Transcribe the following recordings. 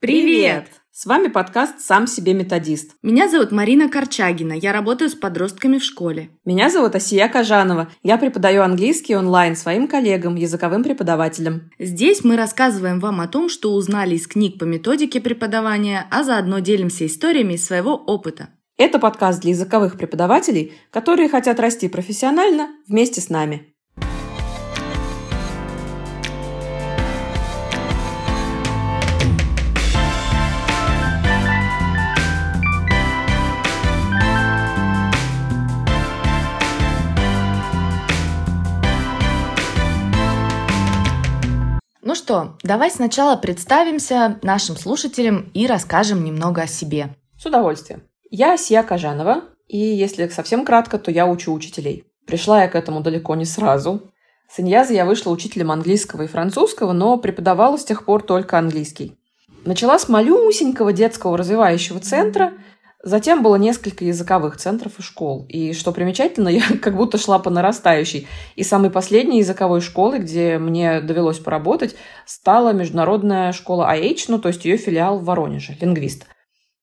Привет! С вами подкаст «Сам себе методист». Меня зовут Марина Корчагина, я работаю с подростками в школе. Меня зовут Асия Кажанова, я преподаю английский онлайн своим коллегам, языковым преподавателям. Здесь мы рассказываем вам о том, что узнали из книг по методике преподавания, а заодно делимся историями из своего опыта. Это подкаст для языковых преподавателей, которые хотят расти профессионально вместе с нами. Ну что, давай сначала представимся нашим слушателям и расскажем немного о себе. С удовольствием. Я Сия Кажанова, и если совсем кратко, то я учу учителей. Пришла я к этому далеко не сразу. С Иньяза я вышла учителем английского и французского, но преподавала с тех пор только английский. Начала с малюсенького детского развивающего центра – Затем было несколько языковых центров и школ. И что примечательно, я как будто шла по нарастающей. И самой последней языковой школой, где мне довелось поработать, стала международная школа IH, ну то есть ее филиал в Воронеже, лингвист.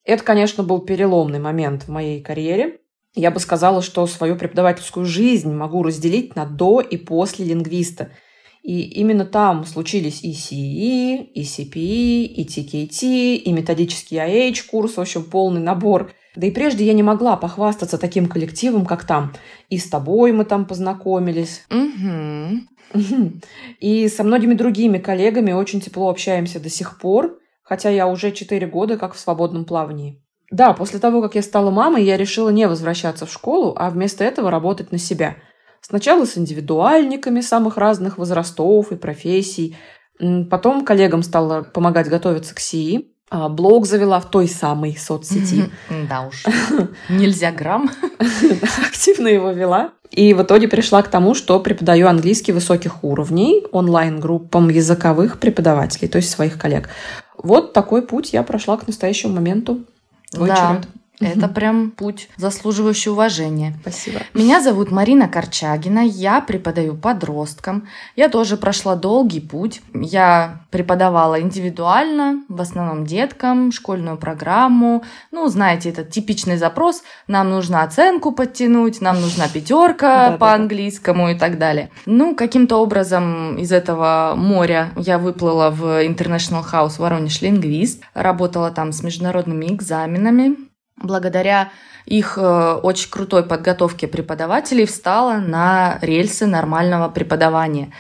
Это, конечно, был переломный момент в моей карьере. Я бы сказала, что свою преподавательскую жизнь могу разделить на до и после лингвиста – и именно там случились и CE, и CPE, и TKT, и методический IH курс, в общем, полный набор. Да и прежде я не могла похвастаться таким коллективом, как там. И с тобой мы там познакомились. Угу. И со многими другими коллегами очень тепло общаемся до сих пор, хотя я уже 4 года как в свободном плавании. Да, после того, как я стала мамой, я решила не возвращаться в школу, а вместо этого работать на себя – Сначала с индивидуальниками самых разных возрастов и профессий. Потом коллегам стала помогать готовиться к СИИ. А, блог завела в той самой соцсети. Да уж. Нельзя грамм. Активно его вела. И в итоге пришла к тому, что преподаю английский высоких уровней онлайн-группам языковых преподавателей, то есть своих коллег. Вот такой путь я прошла к настоящему моменту. Твой да. черед. Это прям путь, заслуживающий уважения. Спасибо. Меня зовут Марина Корчагина, я преподаю подросткам. Я тоже прошла долгий путь. Я преподавала индивидуально, в основном деткам, школьную программу. Ну, знаете, это типичный запрос. Нам нужно оценку подтянуть, нам нужна пятерка по английскому и так далее. Ну, каким-то образом из этого моря я выплыла в International House Воронеж Лингвист. Работала там с международными экзаменами благодаря их э, очень крутой подготовке преподавателей встала на рельсы нормального преподавания.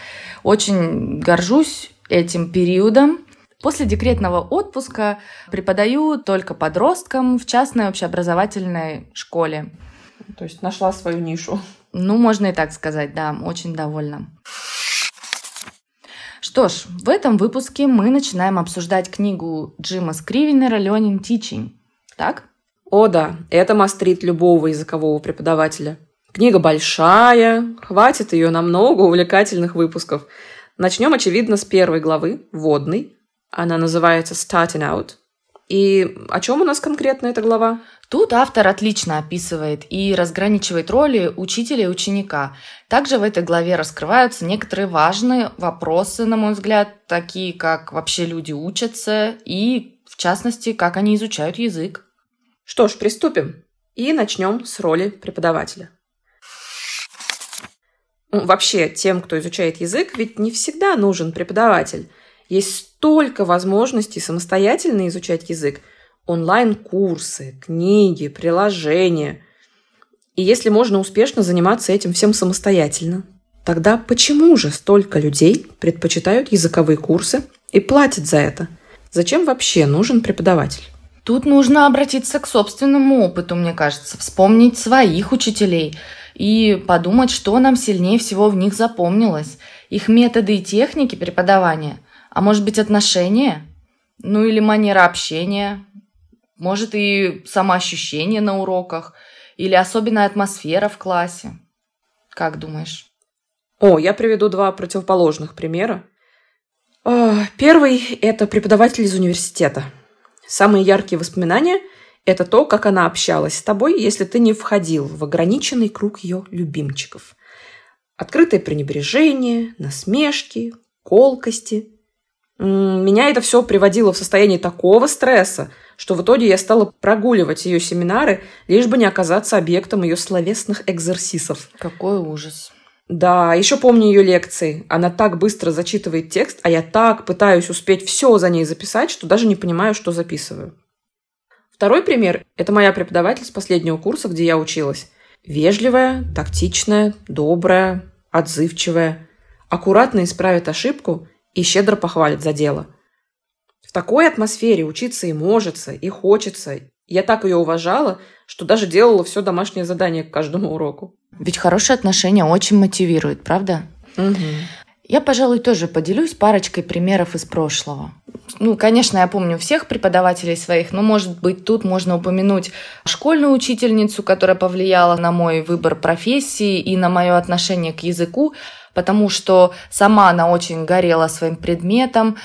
Очень горжусь этим периодом. После декретного отпуска преподаю только подросткам в частной общеобразовательной школе. То есть нашла свою нишу. Ну, можно и так сказать, да, очень довольна. Что ж, в этом выпуске мы начинаем обсуждать книгу Джима Скривенера «Learning Teaching». Так? О да, это мастрит любого языкового преподавателя. Книга большая, хватит ее на много увлекательных выпусков. Начнем, очевидно, с первой главы, вводной. Она называется «Starting Out». И о чем у нас конкретно эта глава? Тут автор отлично описывает и разграничивает роли учителя и ученика. Также в этой главе раскрываются некоторые важные вопросы, на мой взгляд, такие как вообще люди учатся и, в частности, как они изучают язык. Что ж, приступим. И начнем с роли преподавателя. Ну, вообще, тем, кто изучает язык, ведь не всегда нужен преподаватель. Есть столько возможностей самостоятельно изучать язык. Онлайн-курсы, книги, приложения. И если можно успешно заниматься этим всем самостоятельно, тогда почему же столько людей предпочитают языковые курсы и платят за это? Зачем вообще нужен преподаватель? Тут нужно обратиться к собственному опыту, мне кажется, вспомнить своих учителей и подумать, что нам сильнее всего в них запомнилось. Их методы и техники преподавания, а может быть отношения, ну или манера общения, может и самоощущение на уроках, или особенная атмосфера в классе. Как думаешь? О, я приведу два противоположных примера. А, первый – это преподаватель из университета – Самые яркие воспоминания – это то, как она общалась с тобой, если ты не входил в ограниченный круг ее любимчиков. Открытое пренебрежение, насмешки, колкости. Меня это все приводило в состояние такого стресса, что в итоге я стала прогуливать ее семинары, лишь бы не оказаться объектом ее словесных экзерсисов. Какой ужас. Да, еще помню ее лекции. Она так быстро зачитывает текст, а я так пытаюсь успеть все за ней записать, что даже не понимаю, что записываю. Второй пример – это моя преподаватель с последнего курса, где я училась. Вежливая, тактичная, добрая, отзывчивая, аккуратно исправит ошибку и щедро похвалит за дело. В такой атмосфере учиться и можется, и хочется. Я так ее уважала, что даже делала все домашнее задание к каждому уроку. Ведь хорошие отношения очень мотивируют, правда? Угу. Я, пожалуй, тоже поделюсь парочкой примеров из прошлого. Ну, конечно, я помню всех преподавателей своих, но, может быть, тут можно упомянуть школьную учительницу, которая повлияла на мой выбор профессии и на мое отношение к языку, потому что сама она очень горела своим предметом,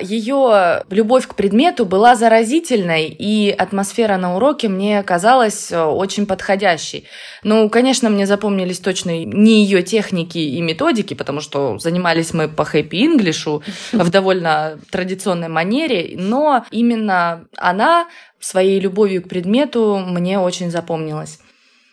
ее любовь к предмету была заразительной, и атмосфера на уроке мне казалась э, очень подходящей. Ну, конечно, мне запомнились точно не ее техники и методики, потому что занимались мы по хэппи-инглишу в довольно традиционной манере, но именно она своей любовью к предмету мне очень запомнилась.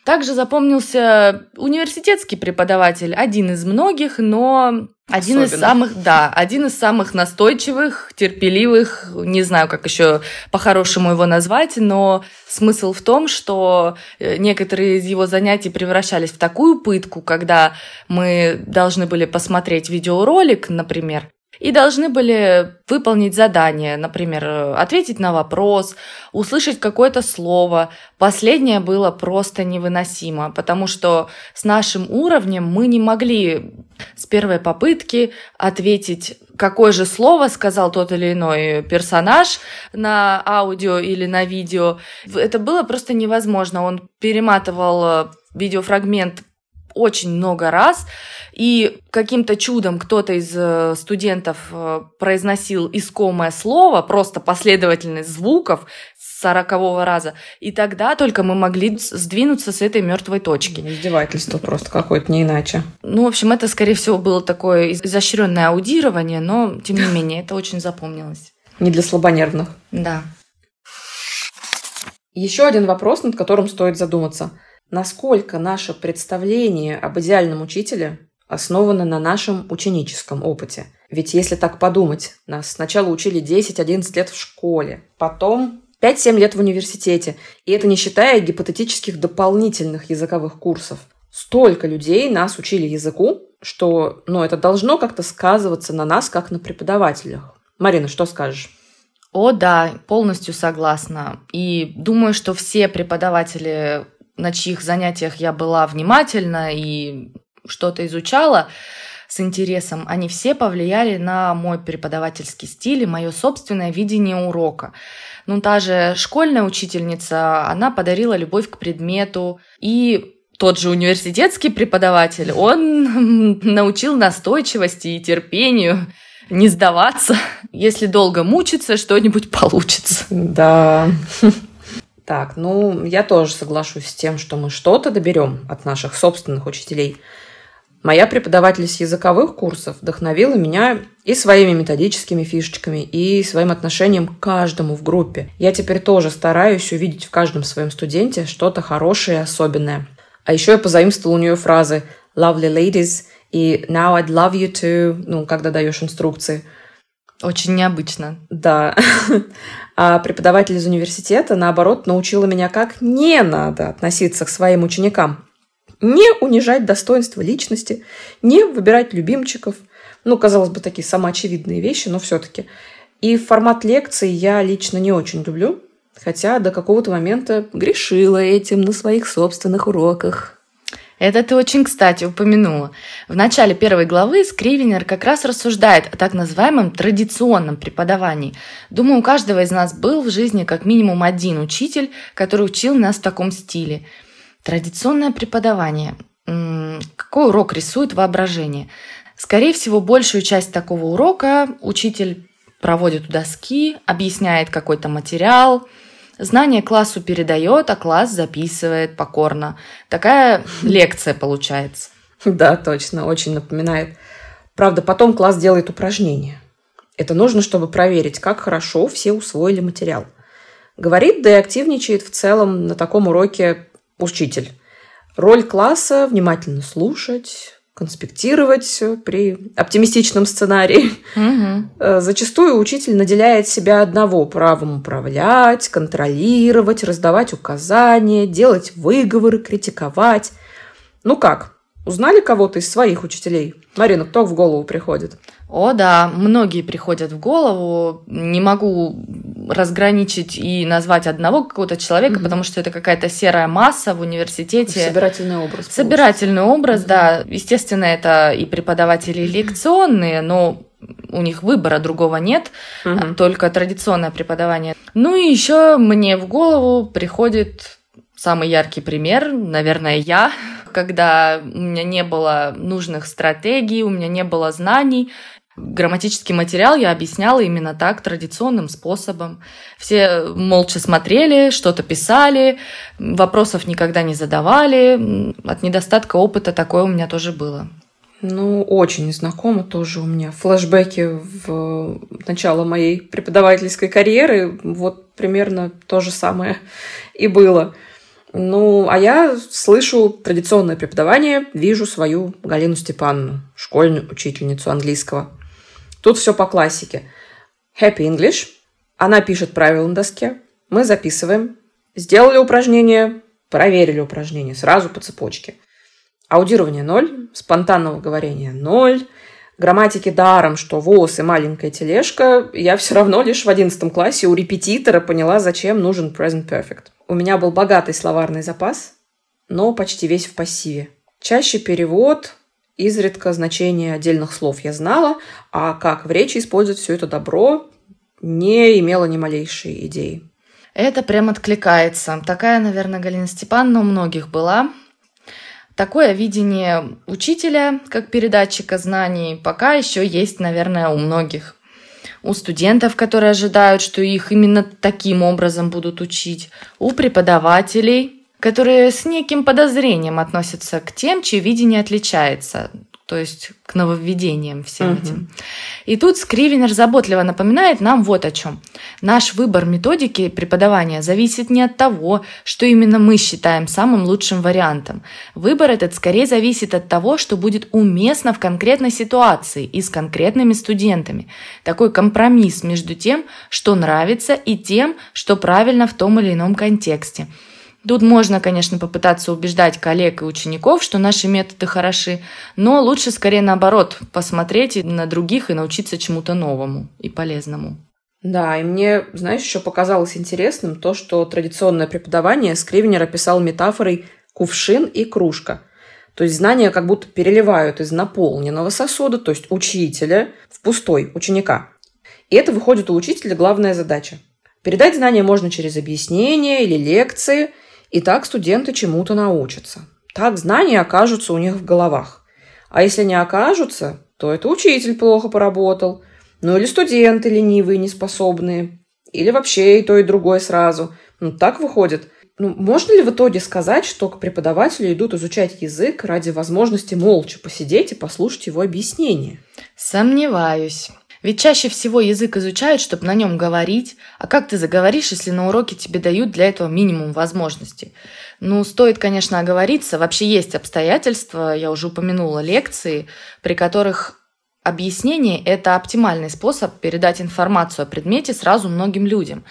Также запомнился университетский преподаватель, один из многих, но один Особенно. из самых, да, один из самых настойчивых, терпеливых, не знаю, как еще по-хорошему его назвать, но смысл в том, что э, некоторые из его занятий превращались в такую пытку, когда мы должны были посмотреть видеоролик, например, и должны были выполнить задание, например, ответить на вопрос, услышать какое-то слово. Последнее было просто невыносимо, потому что с нашим уровнем мы не могли с первой попытки ответить, какое же слово сказал тот или иной персонаж на аудио или на видео. Это было просто невозможно. Он перематывал видеофрагмент очень много раз, и каким-то чудом кто-то из э, студентов э, произносил искомое слово, просто последовательность звуков с сорокового раза, и тогда только мы могли сдвинуться с этой мертвой точки. Издевательство просто какое-то, не иначе. Ну, в общем, это, скорее всего, было такое изощренное аудирование, но, тем не менее, это очень запомнилось. Не для слабонервных. Да. Еще один вопрос, над которым стоит задуматься – насколько наше представление об идеальном учителе основано на нашем ученическом опыте. Ведь если так подумать, нас сначала учили 10-11 лет в школе, потом 5-7 лет в университете, и это не считая гипотетических дополнительных языковых курсов. Столько людей нас учили языку, что ну, это должно как-то сказываться на нас, как на преподавателях. Марина, что скажешь? О, да, полностью согласна. И думаю, что все преподаватели на чьих занятиях я была внимательна и что-то изучала с интересом, они все повлияли на мой преподавательский стиль и мое собственное видение урока. Ну, та же школьная учительница, она подарила любовь к предмету, и тот же университетский преподаватель, он научил настойчивости и терпению, не сдаваться. Если долго мучиться, что-нибудь получится. Да. Так, ну, я тоже соглашусь с тем, что мы что-то доберем от наших собственных учителей. Моя преподаватель с языковых курсов вдохновила меня и своими методическими фишечками, и своим отношением к каждому в группе. Я теперь тоже стараюсь увидеть в каждом своем студенте что-то хорошее и особенное. А еще я позаимствовала у нее фразы «lovely ladies» и «now I'd love you to», ну, когда даешь инструкции. Очень необычно. Да. А преподаватель из университета, наоборот, научила меня, как не надо относиться к своим ученикам. Не унижать достоинство личности, не выбирать любимчиков. Ну, казалось бы, такие самоочевидные вещи, но все-таки. И формат лекций я лично не очень люблю, хотя до какого-то момента грешила этим на своих собственных уроках. Это ты очень кстати упомянула. В начале первой главы Скривенер как раз рассуждает о так называемом традиционном преподавании. Думаю, у каждого из нас был в жизни как минимум один учитель, который учил нас в таком стиле. Традиционное преподавание. Какой урок рисует воображение? Скорее всего, большую часть такого урока учитель проводит у доски, объясняет какой-то материал – Знание классу передает, а класс записывает покорно. Такая лекция получается. Да, точно, очень напоминает. Правда, потом класс делает упражнения. Это нужно, чтобы проверить, как хорошо все усвоили материал. Говорит, да и активничает в целом на таком уроке учитель. Роль класса – внимательно слушать, конспектировать при оптимистичном сценарии. Угу. Зачастую учитель наделяет себя одного правом управлять, контролировать, раздавать указания, делать выговоры, критиковать. Ну как, узнали кого-то из своих учителей? Марина, кто в голову приходит? О, да, многие приходят в голову. Не могу разграничить и назвать одного какого-то человека, mm-hmm. потому что это какая-то серая масса в университете. Собирательный образ. Собирательный получится. образ, mm-hmm. да. Естественно, это и преподаватели лекционные, но у них выбора другого нет, mm-hmm. только традиционное преподавание. Ну и еще мне в голову приходит самый яркий пример, наверное, я, когда у меня не было нужных стратегий, у меня не было знаний, Грамматический материал я объясняла именно так, традиционным способом. Все молча смотрели, что-то писали, вопросов никогда не задавали. От недостатка опыта такое у меня тоже было. Ну, очень знакомо тоже у меня. Флэшбэки в начало моей преподавательской карьеры. Вот примерно то же самое и было. Ну, а я слышу традиционное преподавание, вижу свою Галину Степановну, школьную учительницу английского. Тут все по классике. Happy English. Она пишет правила на доске. Мы записываем. Сделали упражнение, проверили упражнение сразу по цепочке. Аудирование ноль, спонтанного говорения ноль, грамматики даром, что и маленькая тележка, я все равно лишь в одиннадцатом классе у репетитора поняла, зачем нужен present perfect. У меня был богатый словарный запас, но почти весь в пассиве. Чаще перевод, Изредка значение отдельных слов я знала, а как в речи использовать все это добро, не имела ни малейшей идеи. Это прям откликается. Такая, наверное, Галина Степановна у многих была. Такое видение учителя, как передатчика знаний, пока еще есть, наверное, у многих. У студентов, которые ожидают, что их именно таким образом будут учить. У преподавателей, которые с неким подозрением относятся к тем, чье видение отличается, то есть к нововведениям всем uh-huh. этим. И тут Скривенер заботливо напоминает нам вот о чем. Наш выбор методики преподавания зависит не от того, что именно мы считаем самым лучшим вариантом. Выбор этот скорее зависит от того, что будет уместно в конкретной ситуации и с конкретными студентами. Такой компромисс между тем, что нравится, и тем, что правильно в том или ином контексте – Тут можно, конечно, попытаться убеждать коллег и учеников, что наши методы хороши, но лучше скорее наоборот посмотреть на других и научиться чему-то новому и полезному. Да, и мне, знаешь, еще показалось интересным то, что традиционное преподавание Скривенер описал метафорой кувшин и кружка. То есть знания как будто переливают из наполненного сосуда, то есть учителя, в пустой ученика. И это выходит у учителя главная задача. Передать знания можно через объяснения или лекции – и так студенты чему-то научатся. Так знания окажутся у них в головах. А если не окажутся, то это учитель плохо поработал. Ну или студенты ленивые, неспособные. Или вообще и то, и другое сразу. Ну так выходит. Ну, можно ли в итоге сказать, что к преподавателю идут изучать язык ради возможности молча посидеть и послушать его объяснение? Сомневаюсь. Ведь чаще всего язык изучают, чтобы на нем говорить. А как ты заговоришь, если на уроке тебе дают для этого минимум возможностей? Ну, стоит, конечно, оговориться. Вообще есть обстоятельства, я уже упомянула лекции, при которых объяснение – это оптимальный способ передать информацию о предмете сразу многим людям.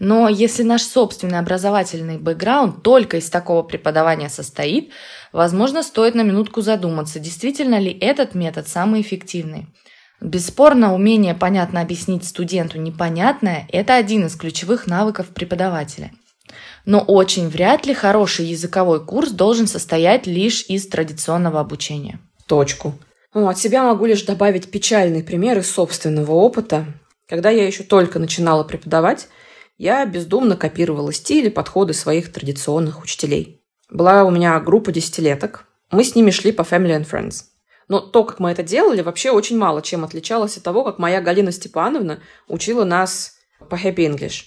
Но если наш собственный образовательный бэкграунд только из такого преподавания состоит, возможно, стоит на минутку задуматься, действительно ли этот метод самый эффективный. Бесспорно, умение понятно объяснить студенту непонятное – это один из ключевых навыков преподавателя. Но очень вряд ли хороший языковой курс должен состоять лишь из традиционного обучения. Точку. Ну, от себя могу лишь добавить печальный пример из собственного опыта. Когда я еще только начинала преподавать, я бездумно копировала стили и подходы своих традиционных учителей. Была у меня группа десятилеток. Мы с ними шли по Family and Friends – но то, как мы это делали, вообще очень мало чем отличалось от того, как моя Галина Степановна учила нас по Happy English.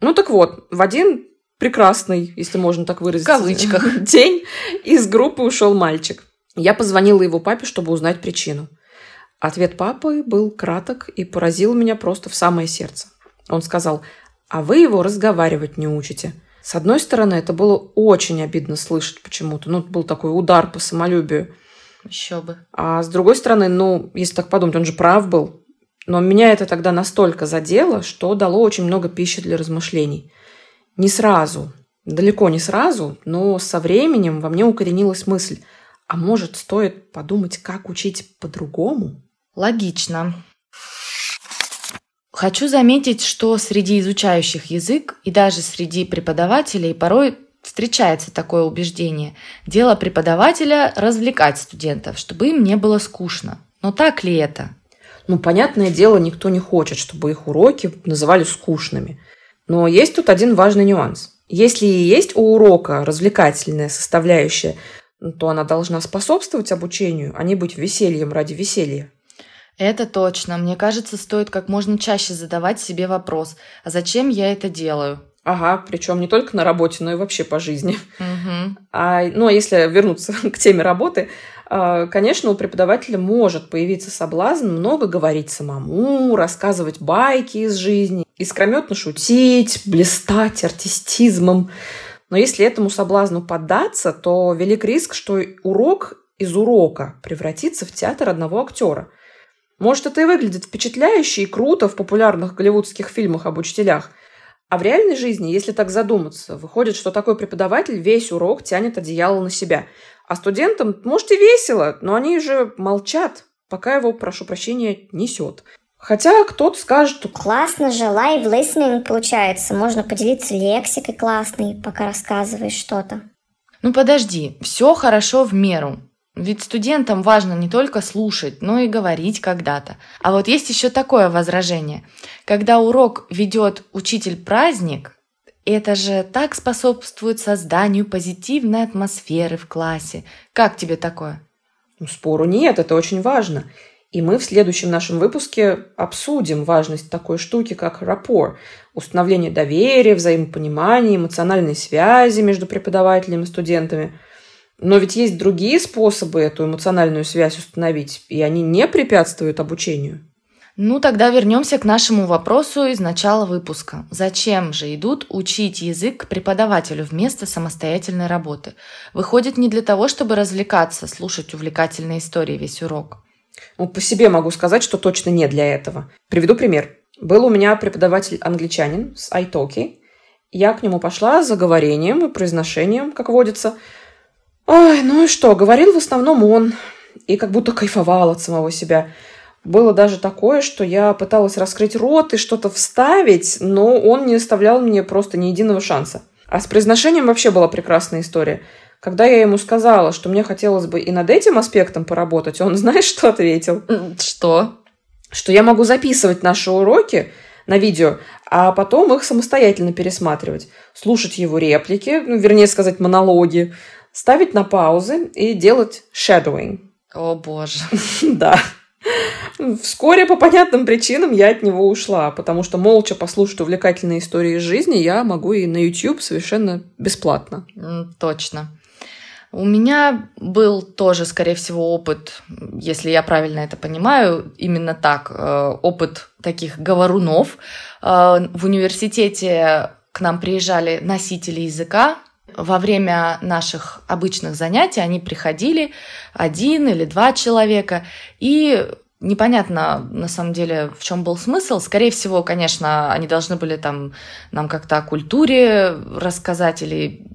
Ну так вот, в один прекрасный, если можно так выразиться, в кавычках, день из группы ушел мальчик. Я позвонила его папе, чтобы узнать причину. Ответ папы был краток и поразил меня просто в самое сердце. Он сказал, а вы его разговаривать не учите. С одной стороны, это было очень обидно слышать почему-то. Ну, был такой удар по самолюбию. Еще бы. А с другой стороны, ну, если так подумать, он же прав был. Но меня это тогда настолько задело, что дало очень много пищи для размышлений. Не сразу, далеко не сразу, но со временем во мне укоренилась мысль, а может, стоит подумать, как учить по-другому? Логично. Хочу заметить, что среди изучающих язык и даже среди преподавателей порой встречается такое убеждение. Дело преподавателя – развлекать студентов, чтобы им не было скучно. Но так ли это? Ну, понятное дело, никто не хочет, чтобы их уроки называли скучными. Но есть тут один важный нюанс. Если и есть у урока развлекательная составляющая, то она должна способствовать обучению, а не быть весельем ради веселья. Это точно. Мне кажется, стоит как можно чаще задавать себе вопрос, а зачем я это делаю? Ага, причем не только на работе, но и вообще по жизни. Угу. А, ну, а если вернуться к теме работы, а, конечно, у преподавателя может появиться соблазн много говорить самому, рассказывать байки из жизни, искрометно шутить, блистать артистизмом. Но если этому соблазну поддаться, то велик риск, что урок из урока превратится в театр одного актера – может, это и выглядит впечатляюще и круто в популярных голливудских фильмах об учителях. А в реальной жизни, если так задуматься, выходит, что такой преподаватель весь урок тянет одеяло на себя. А студентам, может, и весело, но они же молчат, пока его, прошу прощения, несет. Хотя кто-то скажет, что... Классно же, live listening получается. Можно поделиться лексикой классной, пока рассказываешь что-то. Ну подожди, все хорошо в меру. Ведь студентам важно не только слушать, но и говорить когда-то. А вот есть еще такое возражение. Когда урок ведет учитель-праздник, это же так способствует созданию позитивной атмосферы в классе. Как тебе такое? Ну, спору нет, это очень важно. И мы в следующем нашем выпуске обсудим важность такой штуки, как рапор, установление доверия, взаимопонимания, эмоциональной связи между преподавателями и студентами – но ведь есть другие способы эту эмоциональную связь установить, и они не препятствуют обучению. Ну, тогда вернемся к нашему вопросу из начала выпуска. Зачем же идут учить язык к преподавателю вместо самостоятельной работы? Выходит, не для того, чтобы развлекаться, слушать увлекательные истории весь урок. Ну, по себе могу сказать, что точно не для этого. Приведу пример. Был у меня преподаватель англичанин с iTalki. Я к нему пошла с заговорением и произношением, как водится – Ой, ну и что, говорил в основном он. И как будто кайфовал от самого себя. Было даже такое, что я пыталась раскрыть рот и что-то вставить, но он не оставлял мне просто ни единого шанса. А с произношением вообще была прекрасная история. Когда я ему сказала, что мне хотелось бы и над этим аспектом поработать, он, знаешь, что ответил? Что? Что я могу записывать наши уроки на видео, а потом их самостоятельно пересматривать, слушать его реплики, ну, вернее сказать, монологи, ставить на паузы и делать shadowing. О боже. Да. Вскоре по понятным причинам я от него ушла, потому что молча послушать увлекательные истории из жизни я могу и на YouTube совершенно бесплатно. Точно. У меня был тоже, скорее всего, опыт, если я правильно это понимаю, именно так, э, опыт таких говорунов. Э, в университете к нам приезжали носители языка, во время наших обычных занятий они приходили один или два человека, и непонятно на самом деле, в чем был смысл. Скорее всего, конечно, они должны были там нам как-то о культуре рассказать или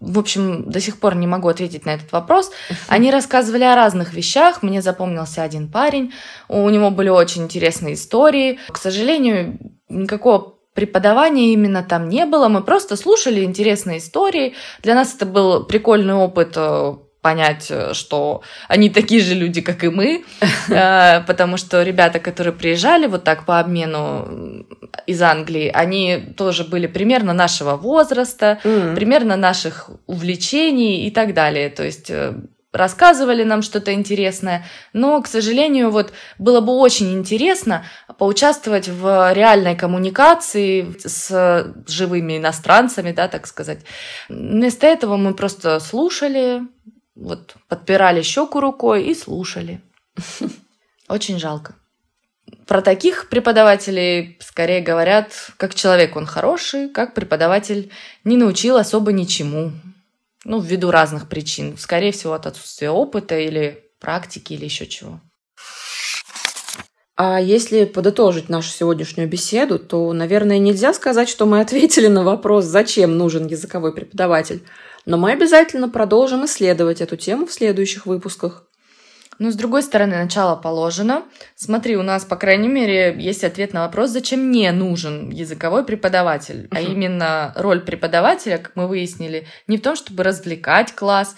в общем, до сих пор не могу ответить на этот вопрос. Они рассказывали о разных вещах. Мне запомнился один парень. У него были очень интересные истории. К сожалению, никакого преподавания именно там не было. Мы просто слушали интересные истории. Для нас это был прикольный опыт э, понять, э, что они такие же люди, как и мы, э, потому что ребята, которые приезжали вот так по обмену из Англии, они тоже были примерно нашего возраста, примерно наших увлечений и так далее. То есть рассказывали нам что-то интересное, но, к сожалению, вот было бы очень интересно поучаствовать в реальной коммуникации с живыми иностранцами, да, так сказать. Вместо этого мы просто слушали, вот подпирали щеку рукой и слушали. Очень жалко. Про таких преподавателей скорее говорят, как человек он хороший, как преподаватель не научил особо ничему. Ну, ввиду разных причин. Скорее всего, от отсутствия опыта или практики или еще чего. А если подытожить нашу сегодняшнюю беседу, то, наверное, нельзя сказать, что мы ответили на вопрос, зачем нужен языковой преподаватель. Но мы обязательно продолжим исследовать эту тему в следующих выпусках. Но с другой стороны, начало положено. Смотри, у нас, по крайней мере, есть ответ на вопрос, зачем не нужен языковой преподаватель. Uh-huh. А именно роль преподавателя, как мы выяснили, не в том, чтобы развлекать класс,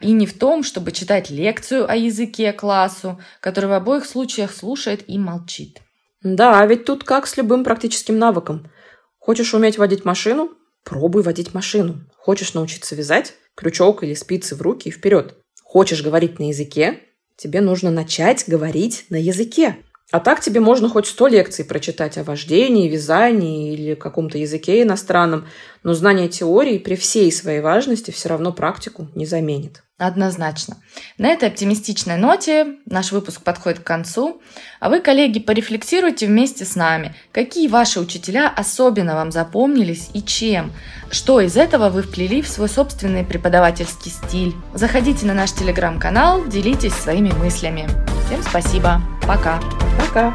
и не в том, чтобы читать лекцию о языке классу, который в обоих случаях слушает и молчит. Да, ведь тут как с любым практическим навыком. Хочешь уметь водить машину? Пробуй водить машину. Хочешь научиться вязать? Крючок или спицы в руки и вперед. Хочешь говорить на языке? Тебе нужно начать говорить на языке. А так тебе можно хоть сто лекций прочитать о вождении, вязании или каком-то языке иностранном, но знание теории при всей своей важности все равно практику не заменит. Однозначно. На этой оптимистичной ноте наш выпуск подходит к концу. А вы, коллеги, порефлексируйте вместе с нами, какие ваши учителя особенно вам запомнились и чем. Что из этого вы вплели в свой собственный преподавательский стиль. Заходите на наш телеграм-канал, делитесь своими мыслями. Всем спасибо. Пока. Пока.